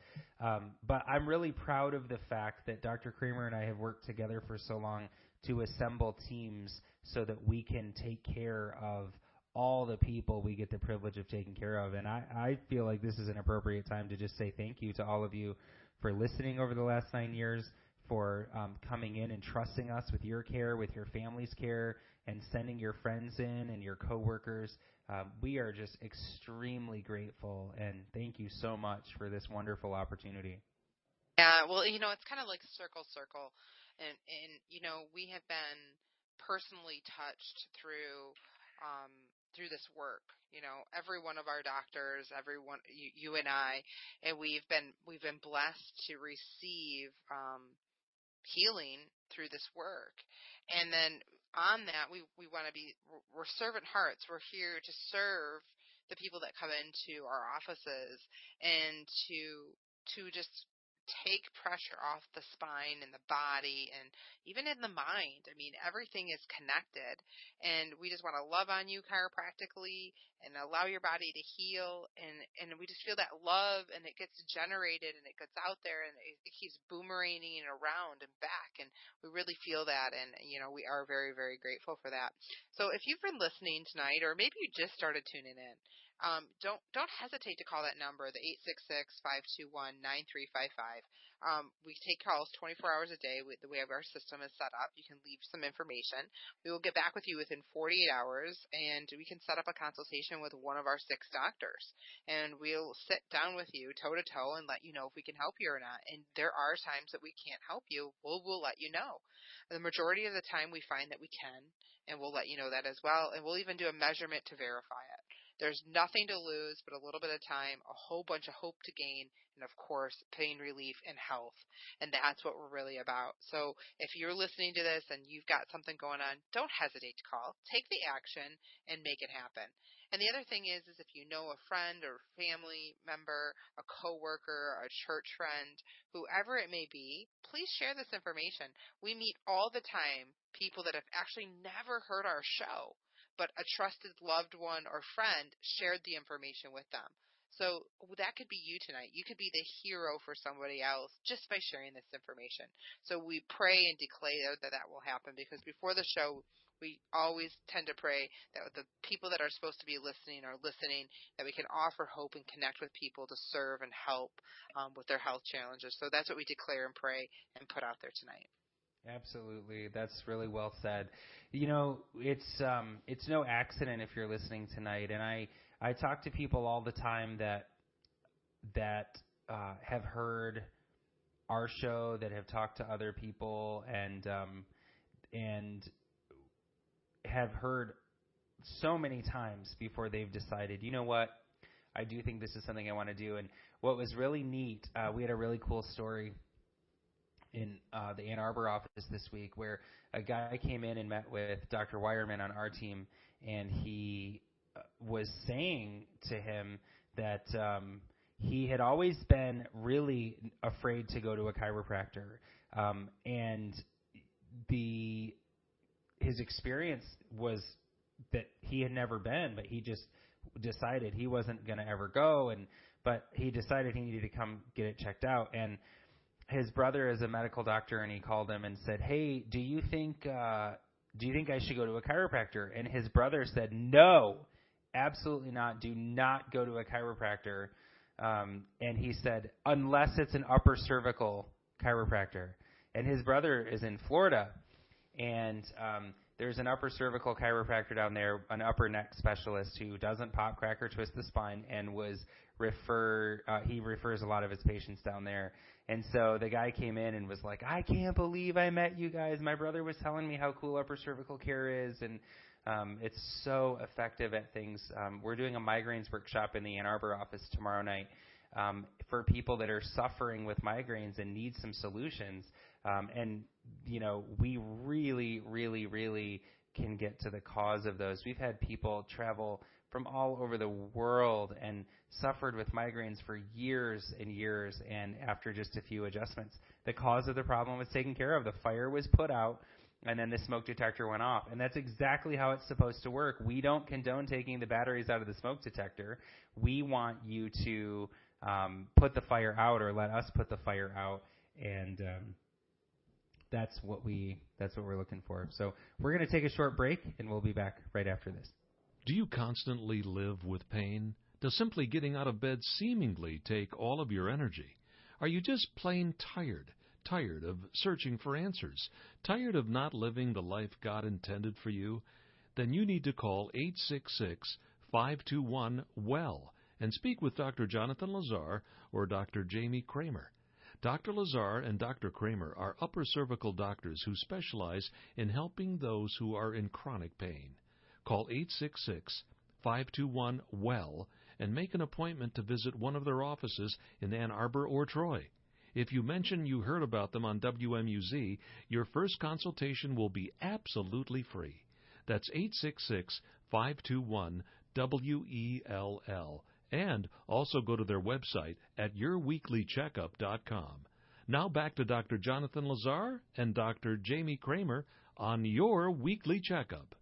Um, but I'm really proud of the fact that Dr. Kramer and I have worked together for so long to assemble teams so that we can take care of all the people we get the privilege of taking care of. And I, I feel like this is an appropriate time to just say thank you to all of you for listening over the last nine years, for um, coming in and trusting us with your care, with your family's care, and sending your friends in and your coworkers. Um, we are just extremely grateful, and thank you so much for this wonderful opportunity. Yeah, well, you know, it's kind of like circle, circle, and and you know, we have been personally touched through um, through this work. You know, every one of our doctors, everyone, you, you and I, and we've been we've been blessed to receive um, healing through this work. And then on that, we we want to be we're servant hearts. We're here to serve the people that come into our offices and to to just take pressure off the spine and the body and even in the mind. I mean, everything is connected. And we just want to love on you chiropractically and allow your body to heal. And, and we just feel that love and it gets generated and it gets out there and it, it keeps boomeranging around and back. And we really feel that. And, you know, we are very, very grateful for that. So if you've been listening tonight or maybe you just started tuning in, um, don't don't hesitate to call that number, the eight six six five two one nine three five five. Um, we take calls 24 hours a day. We, the way our system is set up, you can leave some information. We will get back with you within 48 hours, and we can set up a consultation with one of our six doctors. And we'll sit down with you toe to toe and let you know if we can help you or not. And there are times that we can't help you. We'll we'll let you know. The majority of the time, we find that we can, and we'll let you know that as well. And we'll even do a measurement to verify it. There's nothing to lose but a little bit of time, a whole bunch of hope to gain, and of course, pain relief and health. And that's what we're really about. So if you're listening to this and you've got something going on, don't hesitate to call. Take the action and make it happen. And the other thing is, is if you know a friend or family member, a coworker, a church friend, whoever it may be, please share this information. We meet all the time people that have actually never heard our show but a trusted loved one or friend shared the information with them. So that could be you tonight. You could be the hero for somebody else just by sharing this information. So we pray and declare that that will happen because before the show, we always tend to pray that the people that are supposed to be listening are listening, that we can offer hope and connect with people to serve and help um, with their health challenges. So that's what we declare and pray and put out there tonight. Absolutely, that's really well said. You know, it's um, it's no accident if you're listening tonight, and I I talk to people all the time that that uh, have heard our show, that have talked to other people, and um, and have heard so many times before they've decided, you know what, I do think this is something I want to do. And what was really neat, uh, we had a really cool story in uh, the Ann Arbor office this week where a guy came in and met with Dr. Wireman on our team, and he uh, was saying to him that um, he had always been really afraid to go to a chiropractor, um, and the his experience was that he had never been, but he just decided he wasn't going to ever go, and but he decided he needed to come get it checked out, and his brother is a medical doctor, and he called him and said, "Hey, do you think uh, do you think I should go to a chiropractor?" And his brother said, "No, absolutely not. Do not go to a chiropractor." Um, and he said, "Unless it's an upper cervical chiropractor." And his brother is in Florida, and um, there's an upper cervical chiropractor down there, an upper neck specialist who doesn't pop, crack, or twist the spine, and was refer. Uh, he refers a lot of his patients down there. And so the guy came in and was like, I can't believe I met you guys. My brother was telling me how cool upper cervical care is, and um, it's so effective at things. Um, we're doing a migraines workshop in the Ann Arbor office tomorrow night um, for people that are suffering with migraines and need some solutions. Um, and you know, we really, really, really can get to the cause of those. We've had people travel from all over the world and suffered with migraines for years and years. And after just a few adjustments, the cause of the problem was taken care of. The fire was put out, and then the smoke detector went off. And that's exactly how it's supposed to work. We don't condone taking the batteries out of the smoke detector. We want you to um, put the fire out or let us put the fire out. And um, that's what we that's what we're looking for. So we're going to take a short break, and we'll be back right after this. Do you constantly live with pain? Does simply getting out of bed seemingly take all of your energy? Are you just plain tired? Tired of searching for answers? Tired of not living the life God intended for you? Then you need to call 866 521 WELL and speak with Dr. Jonathan Lazar or Dr. Jamie Kramer. Dr. Lazar and Dr. Kramer are upper cervical doctors who specialize in helping those who are in chronic pain. Call 866 521 WELL and make an appointment to visit one of their offices in Ann Arbor or Troy. If you mention you heard about them on WMUZ, your first consultation will be absolutely free. That's 866 521 WELL. And also go to their website at yourweeklycheckup.com. Now back to Dr. Jonathan Lazar and Dr. Jamie Kramer on your weekly checkup.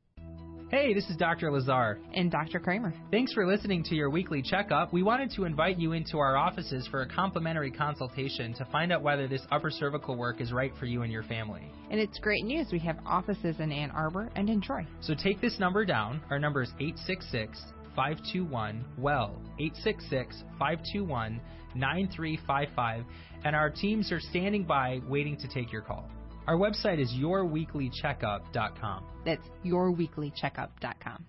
Hey, this is Dr. Lazar. And Dr. Kramer. Thanks for listening to your weekly checkup. We wanted to invite you into our offices for a complimentary consultation to find out whether this upper cervical work is right for you and your family. And it's great news. We have offices in Ann Arbor and in Troy. So take this number down. Our number is 866 521 WELL. 866 521 9355. And our teams are standing by waiting to take your call. Our website is yourweeklycheckup.com. That's yourweeklycheckup.com.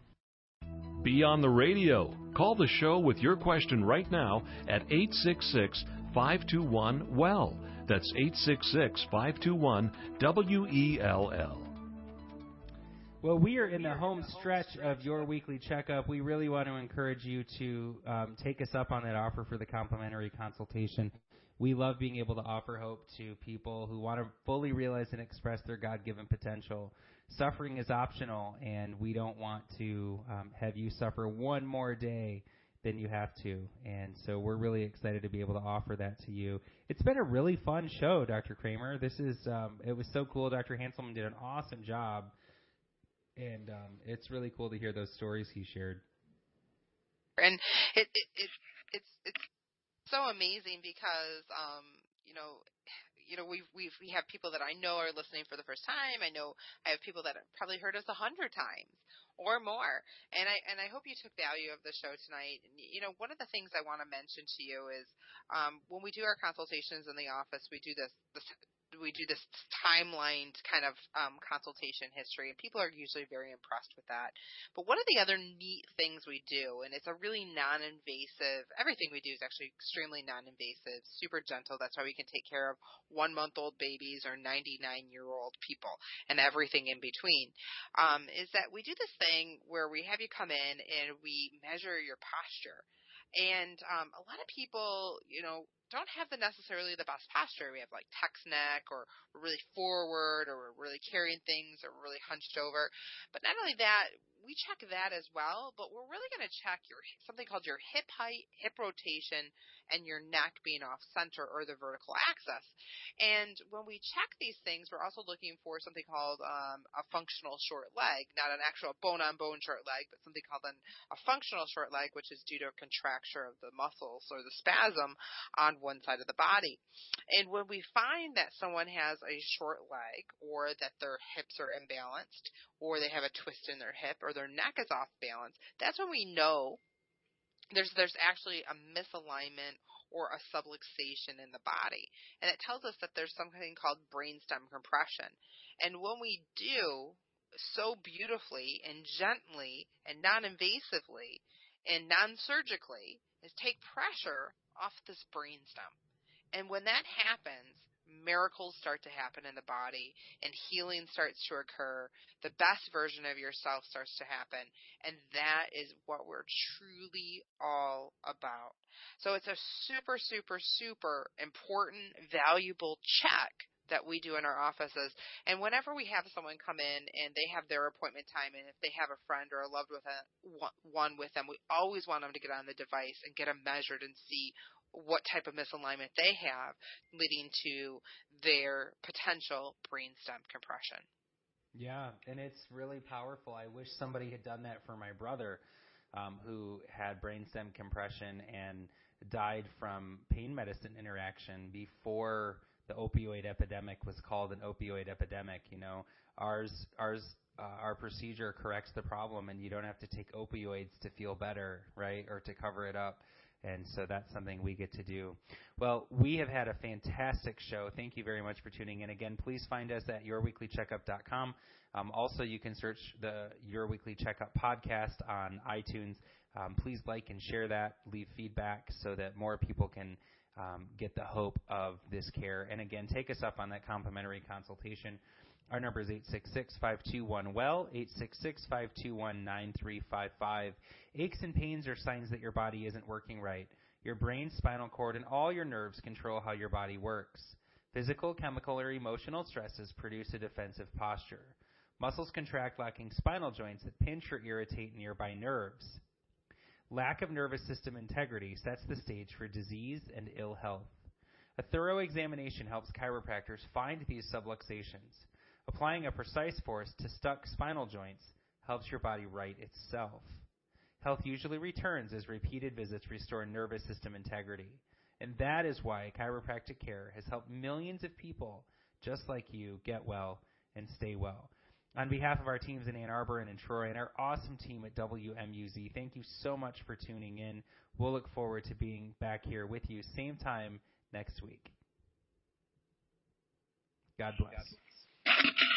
Be on the radio. Call the show with your question right now at 866 521 WELL. That's 866 521 W E L L. Well, we are in the home stretch of your weekly checkup. We really want to encourage you to um, take us up on that offer for the complimentary consultation we love being able to offer hope to people who want to fully realize and express their God given potential. Suffering is optional, and we don't want to um, have you suffer one more day than you have to. And so we're really excited to be able to offer that to you. It's been a really fun show, Dr. Kramer. This is um, it was so cool. Dr. Hanselman did an awesome job, and um, it's really cool to hear those stories he shared. And it, it, it it's it's so amazing because um, you know you know, we've we've we have people that I know are listening for the first time. I know I have people that have probably heard us a hundred times or more. And I and I hope you took value of the show tonight. And, you know, one of the things I want to mention to you is um, when we do our consultations in the office, we do this this we do this timelined kind of um, consultation history, and people are usually very impressed with that. But one of the other neat things we do, and it's a really non-invasive, everything we do is actually extremely non-invasive, super gentle. That's why we can take care of one-month-old babies or 99-year-old people and everything in between. Um, is that we do this thing where we have you come in and we measure your posture. And um, a lot of people, you know, don't have the necessarily the best posture. We have like text neck or we're really forward or we're really carrying things or we're really hunched over. But not only that, we check that as well, but we're really going to check your something called your hip height, hip rotation, and your neck being off center or the vertical axis. And when we check these things, we're also looking for something called um, a functional short leg, not an actual bone-on-bone short leg, but something called an, a functional short leg, which is due to a contracture of the muscles or the spasm on one side of the body. And when we find that someone has a short leg, or that their hips are imbalanced, or they have a twist in their hip, or their neck is off balance, that's when we know there's there's actually a misalignment or a subluxation in the body. And it tells us that there's something called brainstem compression. And when we do so beautifully and gently and non-invasively and non-surgically is take pressure off this brainstem. And when that happens, miracles start to happen in the body and healing starts to occur. The best version of yourself starts to happen. And that is what we're truly all about. So it's a super, super, super important, valuable check that we do in our offices. And whenever we have someone come in and they have their appointment time, and if they have a friend or a loved one with them, we always want them to get on the device and get them measured and see what type of misalignment they have, leading to their potential brainstem compression. Yeah, and it's really powerful. I wish somebody had done that for my brother, um, who had brainstem compression and died from pain medicine interaction before the opioid epidemic was called an opioid epidemic. You know, ours ours uh, our procedure corrects the problem, and you don't have to take opioids to feel better, right, or to cover it up. And so that's something we get to do. Well, we have had a fantastic show. Thank you very much for tuning in. Again, please find us at yourweeklycheckup.com. Um, also, you can search the Your Weekly Checkup podcast on iTunes. Um, please like and share that. Leave feedback so that more people can um, get the hope of this care. And again, take us up on that complimentary consultation. Our number is 866-521-WELL, 866-521-9355. Aches and pains are signs that your body isn't working right. Your brain, spinal cord, and all your nerves control how your body works. Physical, chemical, or emotional stresses produce a defensive posture. Muscles contract lacking spinal joints that pinch or irritate nearby nerves. Lack of nervous system integrity sets the stage for disease and ill health. A thorough examination helps chiropractors find these subluxations. Applying a precise force to stuck spinal joints helps your body right itself. Health usually returns as repeated visits restore nervous system integrity. And that is why chiropractic care has helped millions of people just like you get well and stay well. On behalf of our teams in Ann Arbor and in Troy and our awesome team at WMUZ, thank you so much for tuning in. We'll look forward to being back here with you same time next week. God bless. God bless. Thank you.